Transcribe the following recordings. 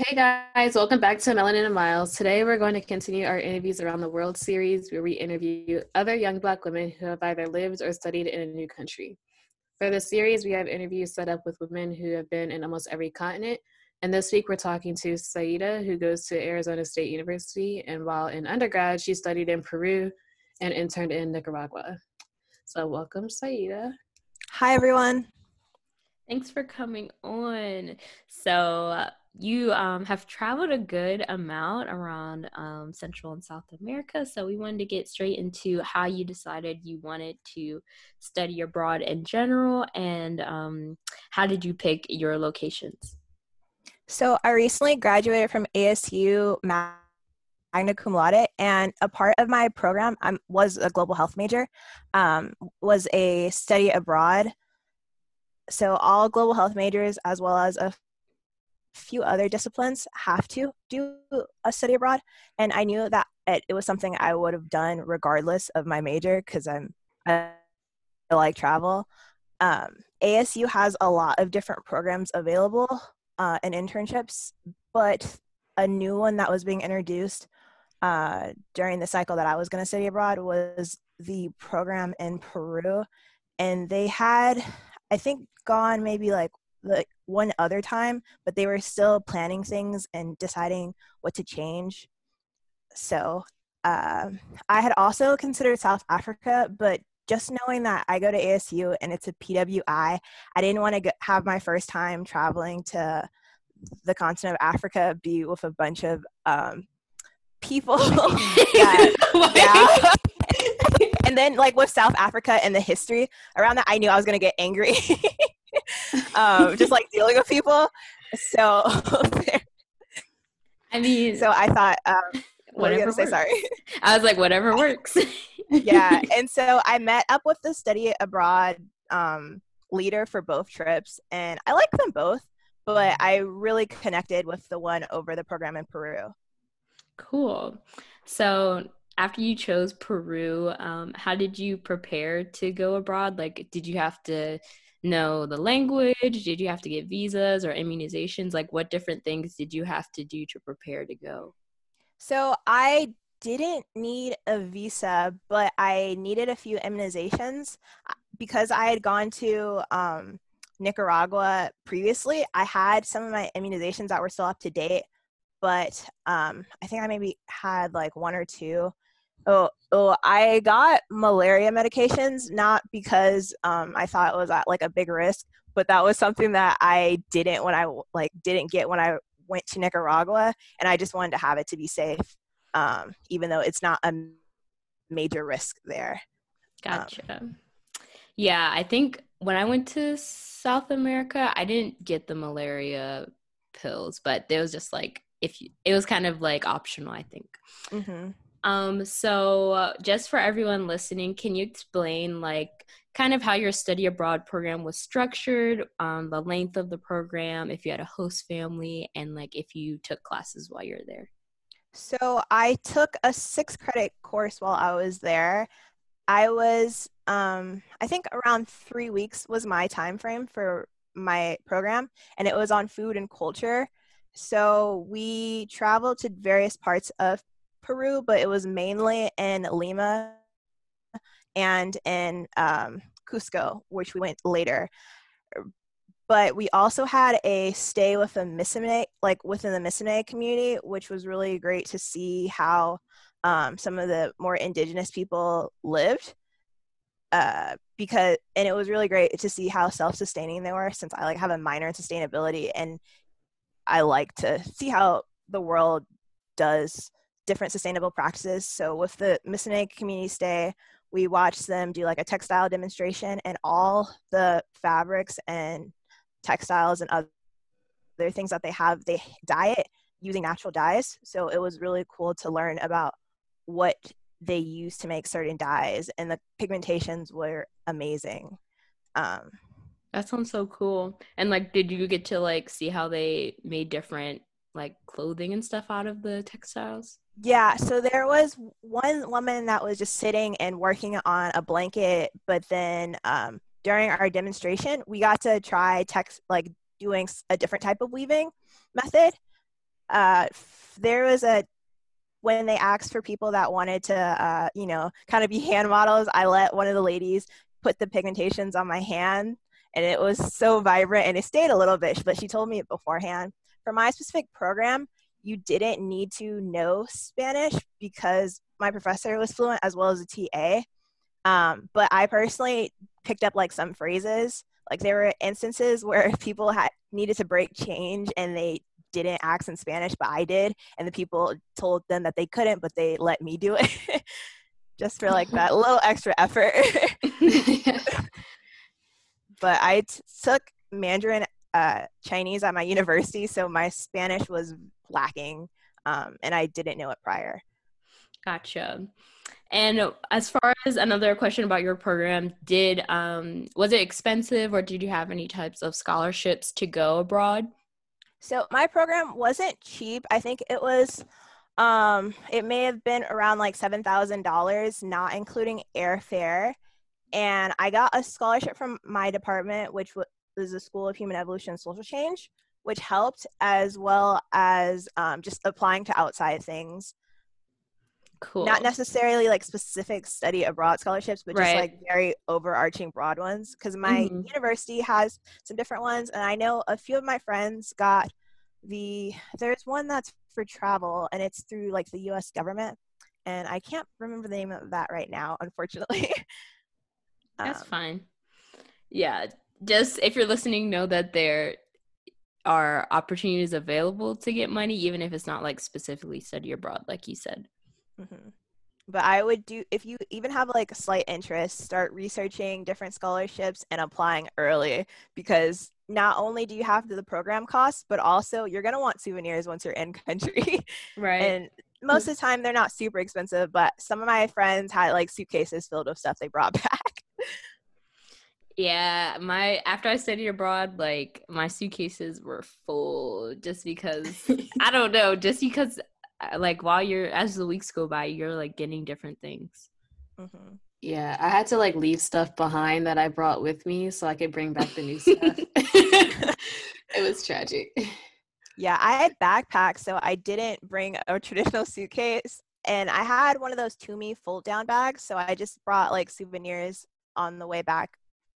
Hey guys, welcome back to Melanin and Miles. Today we're going to continue our interviews around the world series where we interview other young black women who have either lived or studied in a new country. For the series, we have interviews set up with women who have been in almost every continent. And this week, we're talking to Syeda, who goes to Arizona State University. And while in undergrad, she studied in Peru and interned in Nicaragua. So, welcome, Syeda. Hi, everyone. Thanks for coming on. So, you um, have traveled a good amount around um, Central and South America. So we wanted to get straight into how you decided you wanted to study abroad in general and um, how did you pick your locations? So I recently graduated from ASU magna cum laude and a part of my program um, was a global health major um, was a study abroad so all global health majors as well as a few other disciplines have to do a study abroad and i knew that it, it was something i would have done regardless of my major because i'm I, like travel. Um, asu has a lot of different programs available uh, and internships but a new one that was being introduced uh, during the cycle that i was going to study abroad was the program in peru and they had i think gone maybe like like one other time, but they were still planning things and deciding what to change. So uh, I had also considered South Africa, but just knowing that I go to ASU and it's a PWI, I didn't want to have my first time traveling to the continent of Africa be with a bunch of um, people that, yeah. and then like with South Africa and the history around that, I knew I was gonna get angry. um, just like dealing with people. So, I mean, so I thought, um, what you gonna say? Sorry, I was like, whatever works. yeah, and so I met up with the study abroad um, leader for both trips, and I like them both, but I really connected with the one over the program in Peru. Cool. So after you chose Peru, um, how did you prepare to go abroad? Like, did you have to know the language? Did you have to get visas or immunizations? Like, what different things did you have to do to prepare to go? So, I didn't need a visa, but I needed a few immunizations because I had gone to um, Nicaragua previously. I had some of my immunizations that were still up to date, but um, I think I maybe had like one or two Oh, oh, I got malaria medications not because um, I thought it was at like a big risk, but that was something that I didn't when I like didn't get when I went to Nicaragua, and I just wanted to have it to be safe, um, even though it's not a major risk there. Um, gotcha. Um, yeah, I think when I went to South America, I didn't get the malaria pills, but it was just like if you, it was kind of like optional, I think. Mm-hmm. Um, so uh, just for everyone listening, can you explain like kind of how your study abroad program was structured, um, the length of the program, if you had a host family, and like if you took classes while you're there? So I took a six credit course while I was there. I was, um, I think around three weeks was my time frame for my program, and it was on food and culture. So we traveled to various parts of Peru, but it was mainly in Lima and in um, Cusco, which we went later. But we also had a stay with the Misminay, like within the Misminay community, which was really great to see how um, some of the more indigenous people lived. Uh, because and it was really great to see how self-sustaining they were since I like have a minor in sustainability and I like to see how the world does different sustainable practices. So with the Misminay community stay, we watched them do like a textile demonstration and all the fabrics and textiles and other things that they have they dye it using natural dyes. So it was really cool to learn about what they use to make certain dyes and the pigmentations were amazing. Um, that sounds so cool. And like did you get to like see how they made different like clothing and stuff out of the textiles yeah, so there was one woman that was just sitting and working on a blanket, but then um, during our demonstration, we got to try text like doing a different type of weaving method. Uh, there was a when they asked for people that wanted to, uh, you know, kind of be hand models. I let one of the ladies put the pigmentations on my hand, and it was so vibrant, and it stayed a little bit. But she told me it beforehand. For my specific program, you didn't need to know Spanish because my professor was fluent as well as a TA. Um, but I personally picked up like some phrases. Like there were instances where people had needed to break change and they didn't ask in Spanish, but I did, and the people told them that they couldn't, but they let me do it. Just for like that little extra effort. but I t- took Mandarin uh, Chinese at my university, so my Spanish was lacking, um, and I didn't know it prior. Gotcha. And as far as another question about your program, did um, was it expensive, or did you have any types of scholarships to go abroad? So my program wasn't cheap. I think it was um, it may have been around like seven thousand dollars, not including airfare. And I got a scholarship from my department, which was the School of Human Evolution and Social Change, which helped as well as um, just applying to outside things. Cool. Not necessarily like specific study abroad scholarships, but just like very overarching broad ones. Because my mm-hmm. university has some different ones, and I know a few of my friends got the. There's one that's for travel, and it's through like the U.S. government, and I can't remember the name of that right now, unfortunately. that's um, fine. Yeah, just if you're listening, know that there are opportunities available to get money, even if it's not like specifically study abroad, like you said. Mm-hmm. But I would do if you even have like a slight interest, start researching different scholarships and applying early because not only do you have the program costs, but also you're gonna want souvenirs once you're in country. Right. and most of the time they're not super expensive, but some of my friends had like suitcases filled with stuff they brought back. Yeah, my after I studied abroad, like my suitcases were full just because I don't know, just because uh, like while you're as the weeks go by, you're like getting different things. Mm-hmm. Yeah, I had to like leave stuff behind that I brought with me so I could bring back the new stuff. it was tragic. Yeah, I had backpacks, so I didn't bring a traditional suitcase. And I had one of those Tumi fold down bags, so I just brought like souvenirs on the way back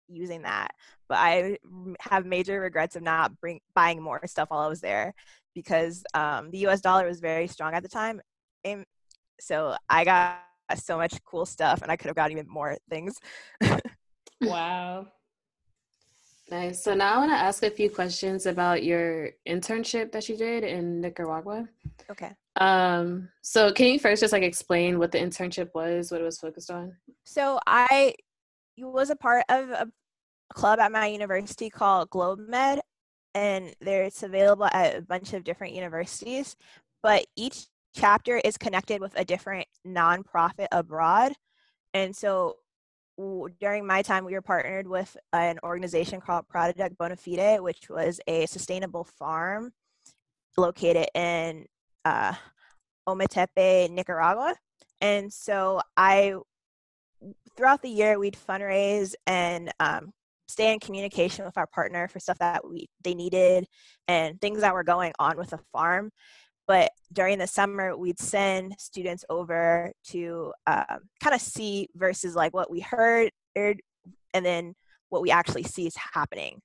using that. But I have major regrets of not bring, buying more stuff while I was there because um, the US dollar was very strong at the time. And so I got so much cool stuff and I could have got even more things. wow. Nice. So now I want to ask a few questions about your internship that you did in Nicaragua. Okay. Um, so can you first just like explain what the internship was, what it was focused on? So I was a part of a club at my university called GlobeMed, and there it's available at a bunch of different universities. But each chapter is connected with a different nonprofit abroad, and so during my time, we were partnered with an organization called Project Bona Fide, which was a sustainable farm located in uh, Ometepe, Nicaragua. And so I, throughout the year, we'd fundraise and um, stay in communication with our partner for stuff that we they needed and things that were going on with the farm. But during the summer, we'd send students over to um, kind of see versus like what we heard, heard, and then what we actually see is happening.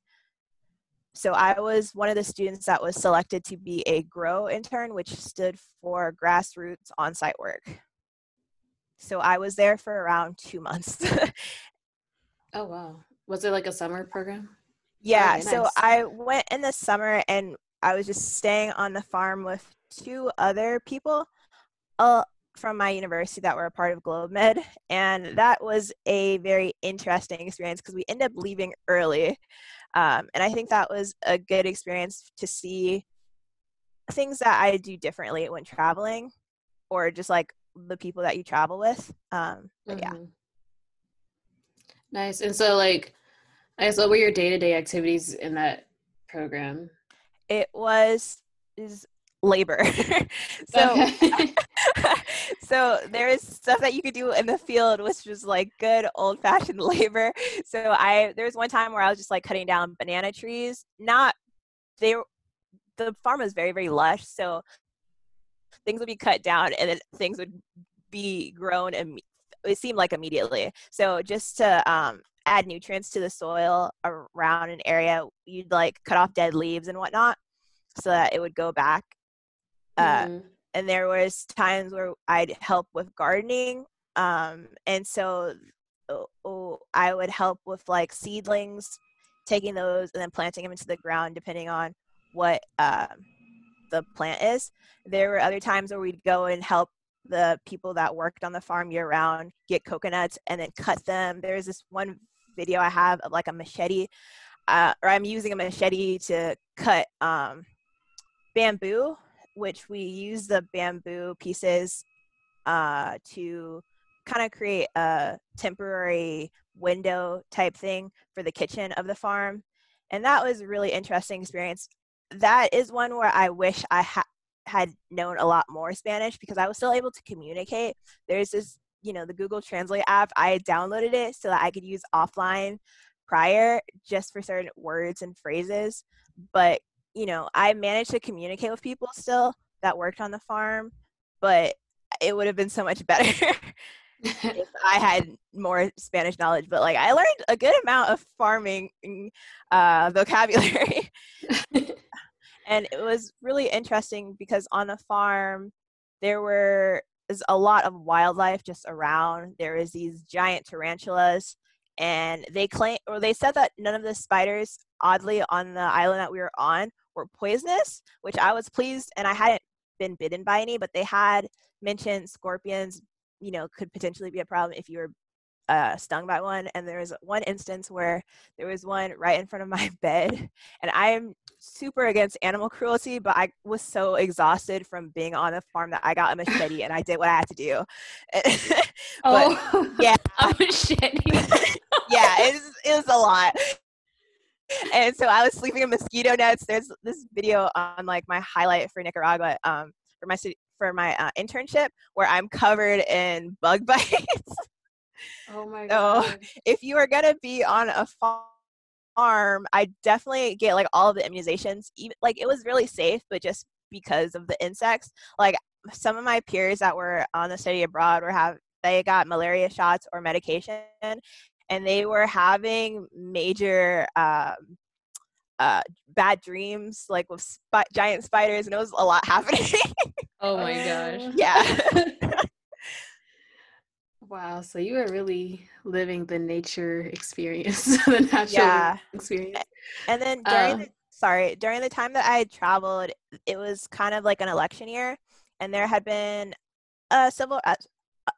So I was one of the students that was selected to be a GROW intern, which stood for grassroots on-site work. So I was there for around two months. oh wow! Was it like a summer program? Yeah. Okay, so I went in the summer and I was just staying on the farm with two other people uh, from my university that were a part of GlobeMed. And that was a very interesting experience because we ended up leaving early. Um, and I think that was a good experience to see things that I do differently when traveling or just like the people that you travel with. Um, but mm-hmm. yeah. Nice. And so, like, I guess what were your day to day activities in that program? It was is labor. so, so there is stuff that you could do in the field, which was like good old fashioned labor. So I there was one time where I was just like cutting down banana trees. Not they the farm was very very lush, so things would be cut down and then things would be grown and it seemed like immediately. So just to um, add nutrients to the soil around an area, you'd like cut off dead leaves and whatnot so that it would go back. Uh, mm-hmm. And there was times where I'd help with gardening. Um, and so oh, oh, I would help with like seedlings, taking those and then planting them into the ground depending on what uh, the plant is. There were other times where we'd go and help the people that worked on the farm year round get coconuts and then cut them. There's this one video I have of like a machete, uh, or I'm using a machete to cut um, bamboo, which we use the bamboo pieces uh, to kind of create a temporary window type thing for the kitchen of the farm. And that was a really interesting experience. That is one where I wish I ha- had known a lot more Spanish because I was still able to communicate. There's this, you know, the Google Translate app. I downloaded it so that I could use offline prior just for certain words and phrases. But, you know, I managed to communicate with people still that worked on the farm, but it would have been so much better if I had more Spanish knowledge. But like I learned a good amount of farming uh, vocabulary. and it was really interesting because on a farm there were is a lot of wildlife just around. There is these giant tarantulas and they claim or they said that none of the spiders oddly on the island that we were on were poisonous which i was pleased and i hadn't been bitten by any but they had mentioned scorpions you know could potentially be a problem if you were uh, stung by one. And there was one instance where there was one right in front of my bed and i'm super against animal cruelty but i was so exhausted from being on a farm that i got a machete and i did what i had to do. But, oh yeah a machete. yeah it was, it was a lot. And so i was sleeping in mosquito nets. There's this video on like my highlight for nicaragua um for my for my uh, internship where i'm covered in bug bites. Oh my god. So if you are gonna be on a farm, I definitely get like all of the immunizations. Even like it was really safe, but just because of the insects. Like some of my peers that were on the study abroad were have they got malaria shots or medication and they were having major um, uh, bad dreams like with sp- giant spiders and it was a lot happening oh my gosh yeah Wow, so you were really living the nature experience, the natural yeah. experience. And then during um, the, sorry, during the time that I had traveled, it was kind of like an election year, and there had been a civil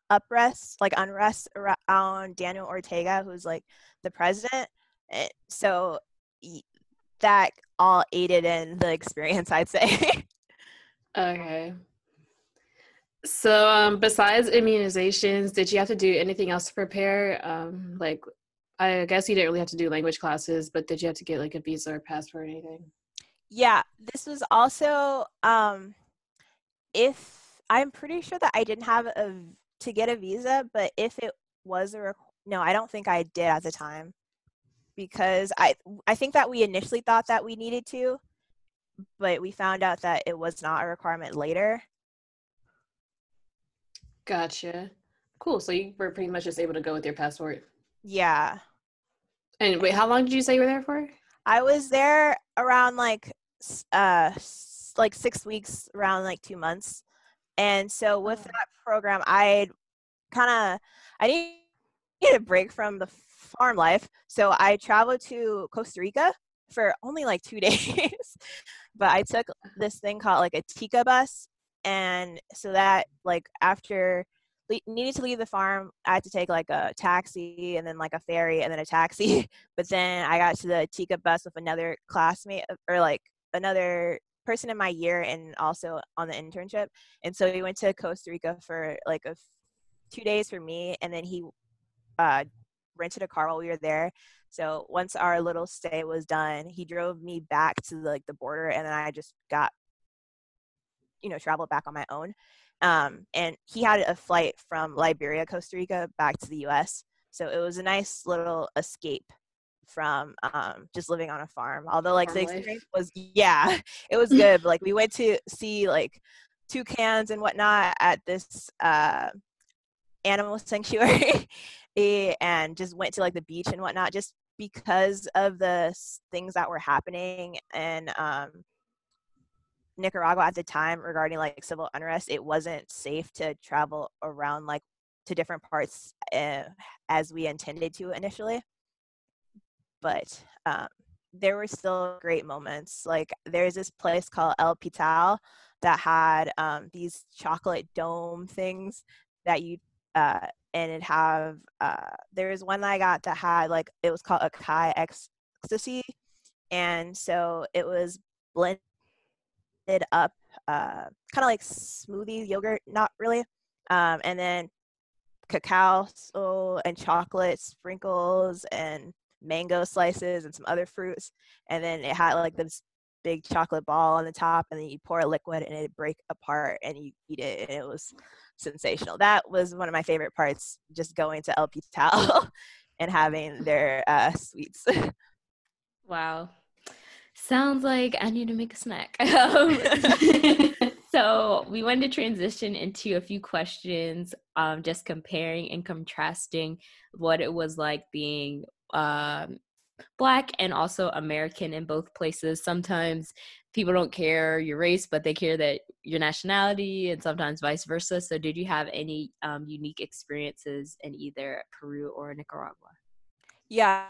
unrest, like unrest around Daniel Ortega, who's like the president. And so that all aided in the experience, I'd say. okay. So, um, besides immunizations, did you have to do anything else to prepare? Um, like, I guess you didn't really have to do language classes, but did you have to get like a visa or passport or anything? Yeah, this was also um, if I'm pretty sure that I didn't have a to get a visa, but if it was a requ- no, I don't think I did at the time because I I think that we initially thought that we needed to, but we found out that it was not a requirement later. Gotcha. Cool. So you were pretty much just able to go with your passport. Yeah. And wait, how long did you say you were there for? I was there around like uh like 6 weeks around like 2 months. And so with Oh. that program I kind of I needed a break from the farm life. So I traveled to Costa Rica for only like 2 days. but I took this thing called like a Tica Bus and so that like after le- needed to leave the farm i had to take like a taxi and then like a ferry and then a taxi. But then i got to the Tica Bus with another classmate uh, or like another person in my year and also on the internship. And so we went to costa rica for like a f- two days for me and then he uh rented a car while we were there. So once our little stay was done he drove me back to like the border and then i just got you know traveled back on my own. Um, and he had a flight from liberia costa rica back to the us so it was a nice little escape from um, just living on a farm. Although like the Farm life. was yeah it was good. But, like we went to see like toucans and whatnot at this uh, animal sanctuary eh, and just went to like the beach and whatnot just because of the things that were happening. And um, Nicaragua at the time regarding like civil unrest, it wasn't safe to travel around like to different parts uh, as we intended to initially. But um, there were still great moments. Like there's this place called El Pital that had um, these chocolate dome things that you uh, and it have uh, there was one I got that had like it was called a Akai ecstasy, and so it was blended up, uh, kind of like smoothie yogurt, not really, um, and then cacao so, and chocolate sprinkles and mango slices and some other fruits, and then it had like this big chocolate ball on the top, and then you pour a liquid and it break apart and you eat it, and it was sensational. That was one of my favorite parts, just going to El Pital and having their uh, sweets. Wow. Sounds like I need to make a snack. Um, so we wanted to transition into a few questions, um, just comparing and contrasting what it was like being um, black and also American in both places. Sometimes people don't care your race, but they care that your nationality, and sometimes vice versa. So, did you have any um, unique experiences in either Peru or Nicaragua? Yeah.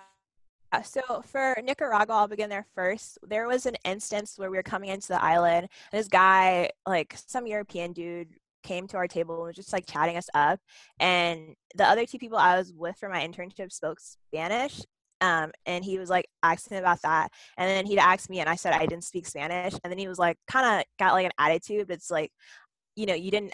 Uh, So for Nicaragua, I'll begin there first. There was an instance where we were coming into the island. And this guy, like some European dude, came to our table and was just like chatting us up. And the other two people I was with for my internship spoke Spanish. Um, and he was like asking about that. And then he'd asked me, and I said I didn't speak Spanish. And then he was like, kind of got like an attitude. It's like, you know, you didn't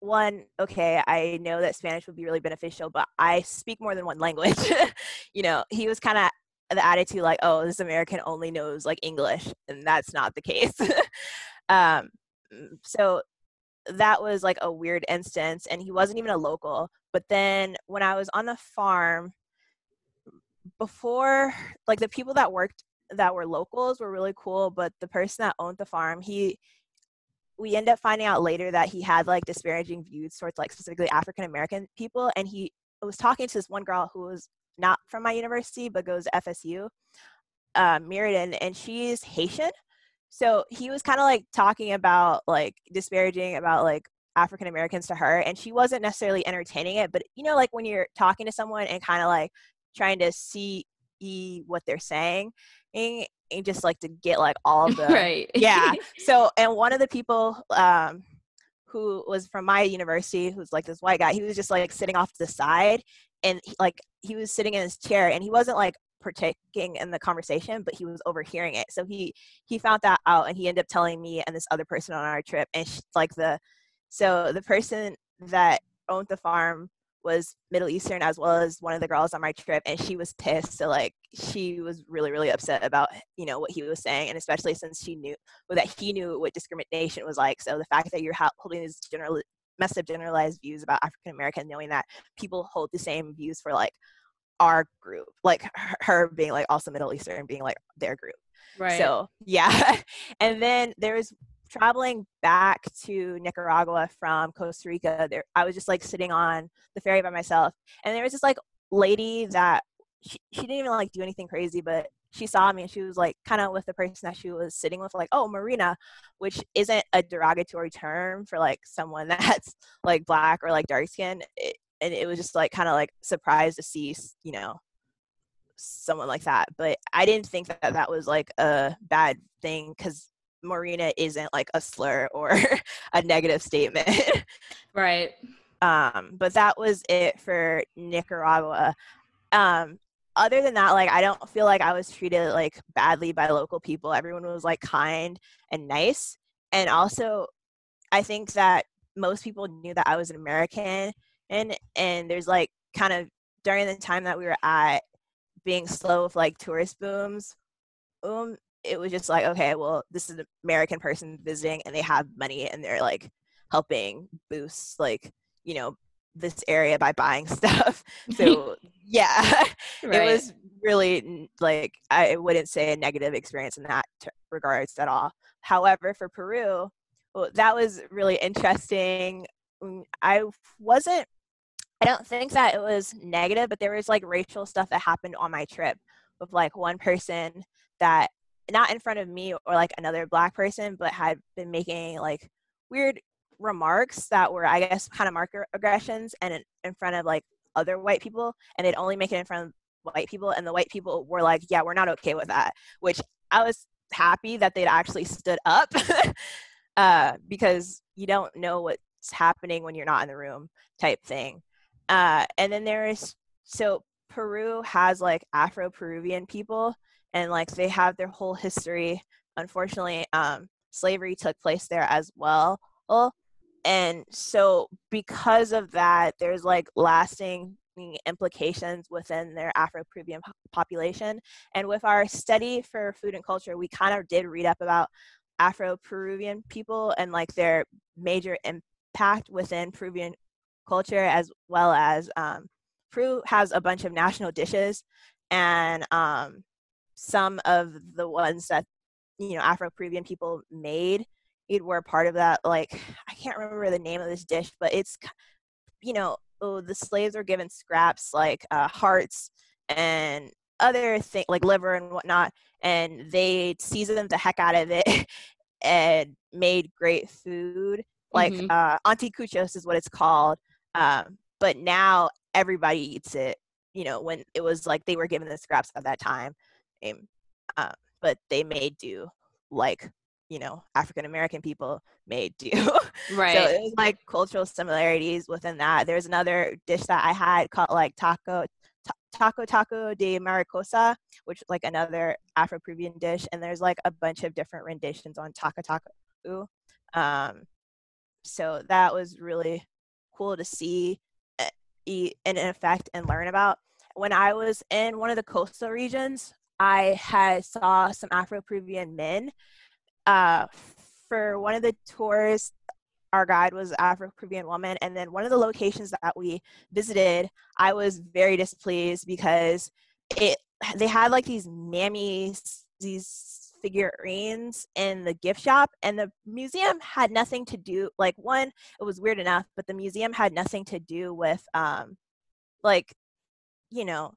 one okay i know that spanish would be really beneficial but i speak more than one language you know he was kind of the attitude like oh this american only knows like english and that's not the case. Um so that was like a weird instance and he wasn't even a local but then when i was on the farm before like the people that worked that were locals were really cool but the person that owned the farm he we end up finding out later that he had like disparaging views towards like specifically African American people, and he was talking to this one girl who was not from my university but goes to FSU, uh, Mirrodin, and she's Haitian. So he was kind of like talking about like disparaging about like African Americans to her, and she wasn't necessarily entertaining it, but you know, like when you're talking to someone and kind of like trying to see what they're saying, and, and just like to get like all the right. yeah so and one of the people um who was from my university who's like this white guy he was just like sitting off to the side and he, like he was sitting in his chair and he wasn't like partaking in the conversation but he was overhearing it so he he found that out and he ended up telling me and this other person on our trip and sh like the so the person that owned the farm was Middle Eastern as well as one of the girls on my trip, and she was pissed. So like she was really really upset about you know what he was saying, and especially since she knew well, that he knew what discrimination was like. So the fact that you're holding these general massive generalized views about African American, knowing that people hold the same views for like our group, like her being like also Middle Eastern being like their group. Right. So yeah, and then there was traveling back to Nicaragua from Costa Rica, there I was just like sitting on the ferry by myself, and there was this like lady that she, she didn't even like do anything crazy, but she saw me and she was like kind of with the person that she was sitting with like oh morena which isn't a derogatory term for like someone that's like black or like dark skin it, and it was just like kind of like surprised to see you know someone like that but i didn't think that that was like a bad thing because morena isn't like a slur or a negative statement. right. Um, but that was it for Nicaragua. Um, other than that, like I don't feel like I was treated like badly by local people. Everyone was like kind and nice. And also I think that most people knew that I was an American and and there's like kind of during the time that we were at being slow with like tourist booms um it was just like, okay, well, this is an American person visiting and they have money and they're like helping boost like, you know, this area by buying stuff. So yeah, right. it was really like I wouldn't say a negative experience in that t- regards at all. However, for Peru, well, that was really interesting. Mm, I wasn't. I don't think that it was negative, but there was like racial stuff that happened on my trip with like one person that not in front of me or like another black person, but had been making like weird remarks that were, I guess, kind of microaggressions and in, in front of like other white people, and they'd only make it in front of white people, and the white people were like, "Yeah, we're not okay with that," which I was happy that they'd actually stood up uh, because you don't know what's happening when you're not in the room, type thing. Uh, and then there is so Peru has like Afro Peruvian people and like they have their whole history. Unfortunately, um, slavery took place there as well. And so, because of that, there's like lasting implications within their Afro Peruvian population. And with our study for food and culture, we kind of did read up about Afro Peruvian people and like their major impact within Peruvian culture, as well as um, Peru has a bunch of national dishes. And um, some of the ones that you know Afro-Peruvian people made it were part of that like I can't remember the name of this dish but it's you know oh, the slaves were given scraps like uh, hearts and other things like liver and whatnot and they seasoned the heck out of it and made great food like mm-hmm. uh, anticuchos is what it's called um, but now everybody eats it you know when it was like they were given the scraps at that time uh, but they may do like you know African American people may do. Right. so it was like cultural similarities within that. There's another dish that I had called like tacu tacu taco de maricosa, which is like another Afro-Peruvian dish, and there's like a bunch of different renditions on tacu tacu. Um, so that was really cool to see uh, in effect and learn about. When I was in one of the coastal regions, I had saw some Afro-Peruvian men. Uh, for one of the tours, our guide was Afro-Peruvian woman, and then one of the locations that we visited, I was very displeased because it they had like these mammies, these figurines in the gift shop, and the museum had nothing to do. Like one, it was weird enough, but the museum had nothing to do with um, like, you know,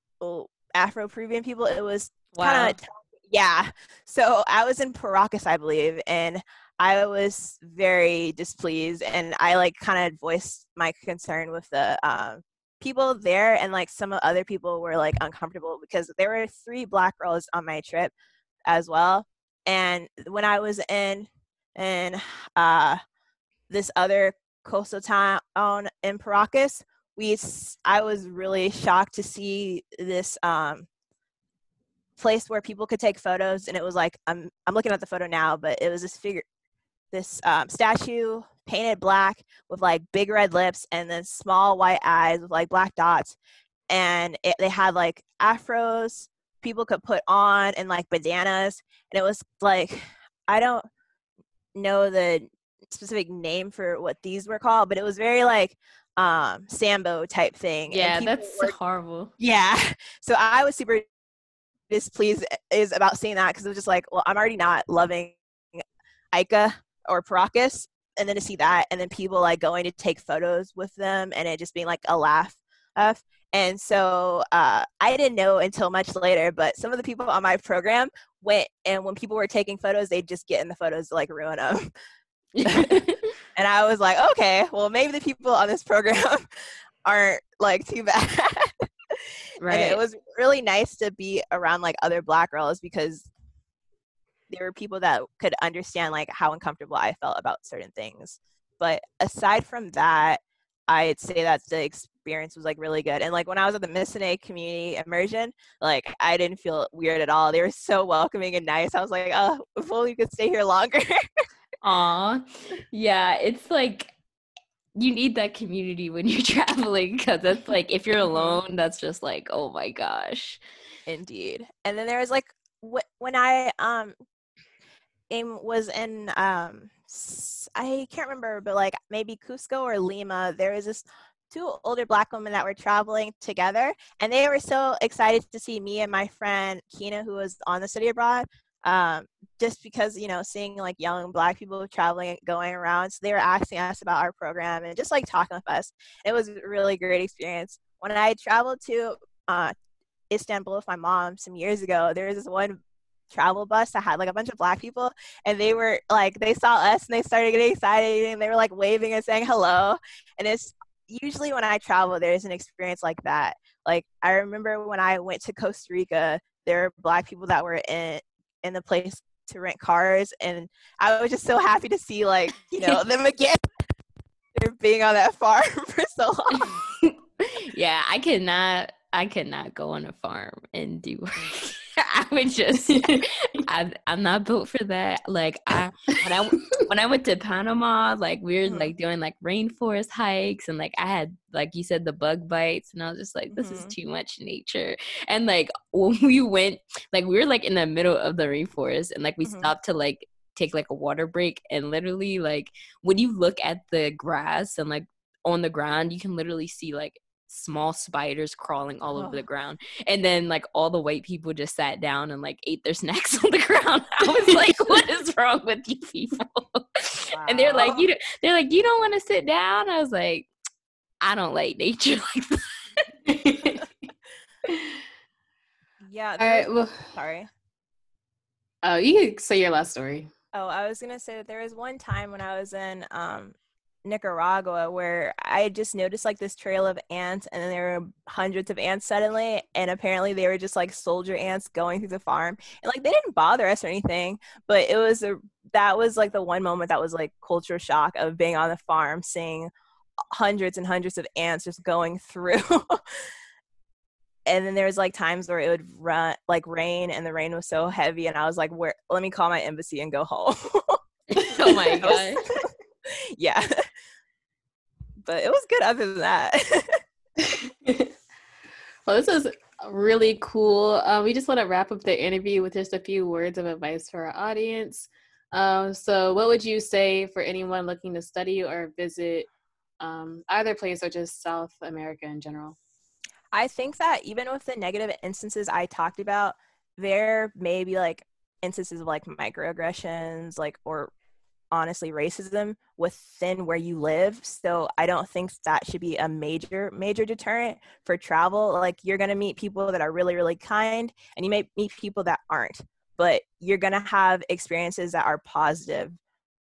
Afro-Peruvian people. It was wow. kind of yeah. So I was in Paracas, I believe, and I was very displeased, and I like kind of voiced my concern with the um, people there, and like some other people were like uncomfortable because there were three black girls on my trip as well, and when I was in in uh, this other coastal town in Paracas, we I was really shocked to see this um, place where people could take photos and it was like I'm I'm looking at the photo now, but it was this figure this um, statue painted black with like big red lips and then small white eyes with like black dots and it, they had like afros people could put on and like bandanas and it was like i don't know the specific name for what these were called but it was very like um sambo type thing yeah that's were, horrible. Yeah so i was super displeased is about seeing that because it was just like well i'm already not loving Ica or Paracas, and then to see that, and then people like going to take photos with them, and it just being like a laugh. Of. And so uh, I didn't know until much later, but some of the people on my program went, and when people were taking photos, they'd just get in the photos to like ruin them. and I was like, okay, well, maybe the people on this program aren't like too bad. Right. And it was really nice to be around like other black girls because there were people that could understand like how uncomfortable I felt about certain things. But aside from that, I'd say that the experience was like really good. And like when I was at the Mississippi community immersion, like I didn't feel weird at all. They were so welcoming and nice. I was like, oh, if only you could stay here longer. Aw. Yeah, it's like you need that community when you're traveling because it's like if you're mm-hmm. alone, that's just like, oh my gosh. Indeed. And then there was like when I um was in um I can't remember, but like maybe Cusco or Lima. There was this two older black women that were traveling together, and they were so excited to see me and my friend Kina, who was on the study abroad. Um, just because you know, seeing like young black people traveling, and going around, so they were asking us about our program and just like talking with us. It was a really great experience. When I traveled to uh, Istanbul with my mom some years ago, there was this one travel bus that had like a bunch of black people and they were like they saw us and they started getting excited and they were like waving and saying hello and it's usually when i travel there's an experience like that like i remember when i went to costa rica there were black people that were in in the place to rent cars and i was just so happy to see like you know them again they're being on that farm for so long. Yeah i cannot i cannot go on a farm and do I would just, I, am not built for that. Like I, when I when I went to Panama, like we were mm-hmm. like doing like rainforest hikes, and like I had like you said the bug bites, and I was just like, this mm-hmm. is too much nature. And like when we went, like we were like in the middle of the rainforest, and like we mm-hmm. stopped to like take like a water break, and literally like when you look at the grass and like on the ground, you can literally see like small spiders crawling all oh. over the ground. And then like all the white people just sat down and like ate their snacks on the ground. I was like, what is wrong with you people? Wow. And they're like, you don't, they're like, you don't want to sit down? I was like, I don't like nature like that. yeah. All right. Well, sorry. Oh, you can say your last story. Oh, I was gonna say that there was one time when I was in um Nicaragua where I just noticed like this trail of ants and then there were hundreds of ants suddenly and apparently they were just like soldier ants going through the farm and like they didn't bother us or anything but it was a that was like the one moment that was like culture shock of being on the farm seeing hundreds and hundreds of ants just going through. And then there was like times where it would run like rain and the rain was so heavy and I was like where let me call my embassy and go home. Oh my god. Yeah. But it was good other than that. well, this is really cool. Uh, we just want to wrap up the interview with just a few words of advice for our audience. Um, so, what would you say for anyone looking to study or visit um, either place or just South America in general? I think that even with the negative instances I talked about, there may be like instances of like microaggressions, like or honestly racism within where you live. So i don't think that should be a major major deterrent for travel. Like you're going to meet people that are really really kind and you may meet people that aren't but you're going to have experiences that are positive.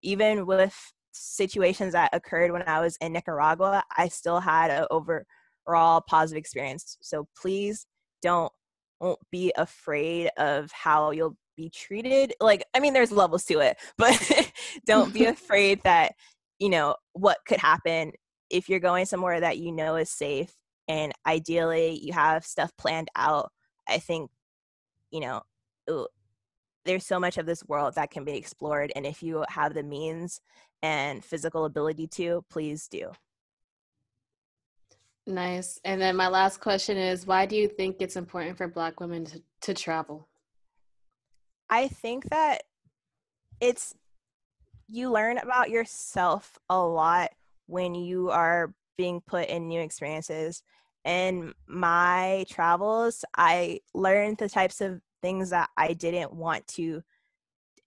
Even with situations that occurred when i was in nicaragua i still had an overall positive experience. So please don't won't be afraid of how you'll be treated like i mean there's levels to it but don't be afraid that you know what could happen if you're going somewhere that you know is safe and ideally you have stuff planned out i think you know there's so much of this world that can be explored and if you have the means and physical ability to please do. Nice and then my last question is why do you think it's important for black women to, to travel i think that it's you learn about yourself a lot when you are being put in new experiences in my travels i learned the types of things that I didn't want to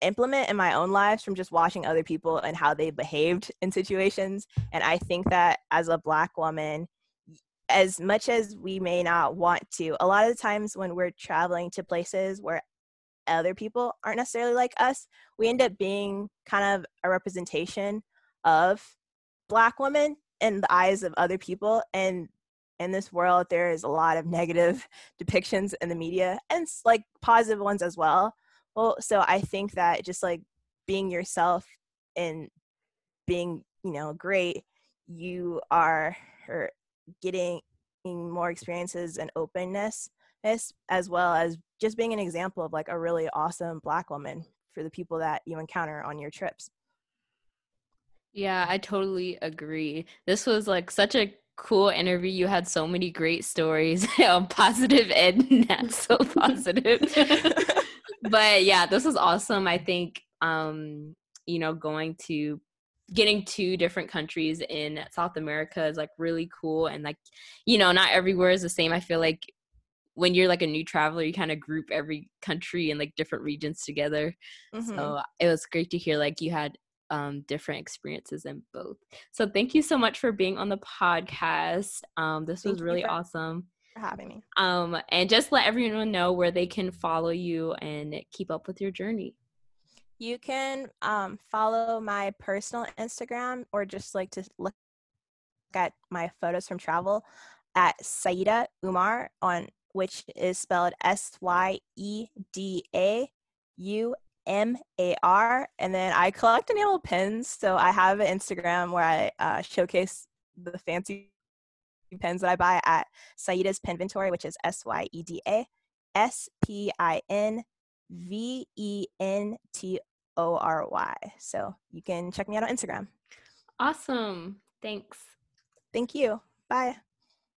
implement in my own lives from just watching other people and how they behaved in situations. And I think that as a Black woman, as much as we may not want to, a lot of times when we're traveling to places where other people aren't necessarily like us, we end up being kind of a representation of Black women in the eyes of other people. And in this world there is a lot of negative depictions in the media and like positive ones as well well so i think that just like being yourself and being you know great you are er, getting more experiences and openness as well as just being an example of like a really awesome black woman for the people that you encounter on your trips yeah, I totally agree. This was like such a cool interview. You had so many great stories, positive and not so positive. but yeah, this was awesome. I think um, you know, going to getting to different countries in South America is like really cool and like, you know, not everywhere is the same. I feel like when you're like a new traveler, you kind of group every country and like different regions together. Mm-hmm. So it was great to hear like you had um, different experiences in both. So thank you so much for being on the podcast. Um, this thank was really for, awesome. For having me. Um, and just let everyone know where they can follow you and keep up with your journey. You can um, follow my personal Instagram or just like to look at my photos from travel at Syeda Umar on which is spelled S Y E D A U M A R. And then I collect enamel pins. So I have an Instagram where I uh, showcase the fancy pins that I buy at Syeda's Pinventory, which is S Y E D A S P I N V E N T O R Y. So you can check me out on Instagram. Awesome. Thanks. Thank you. Bye.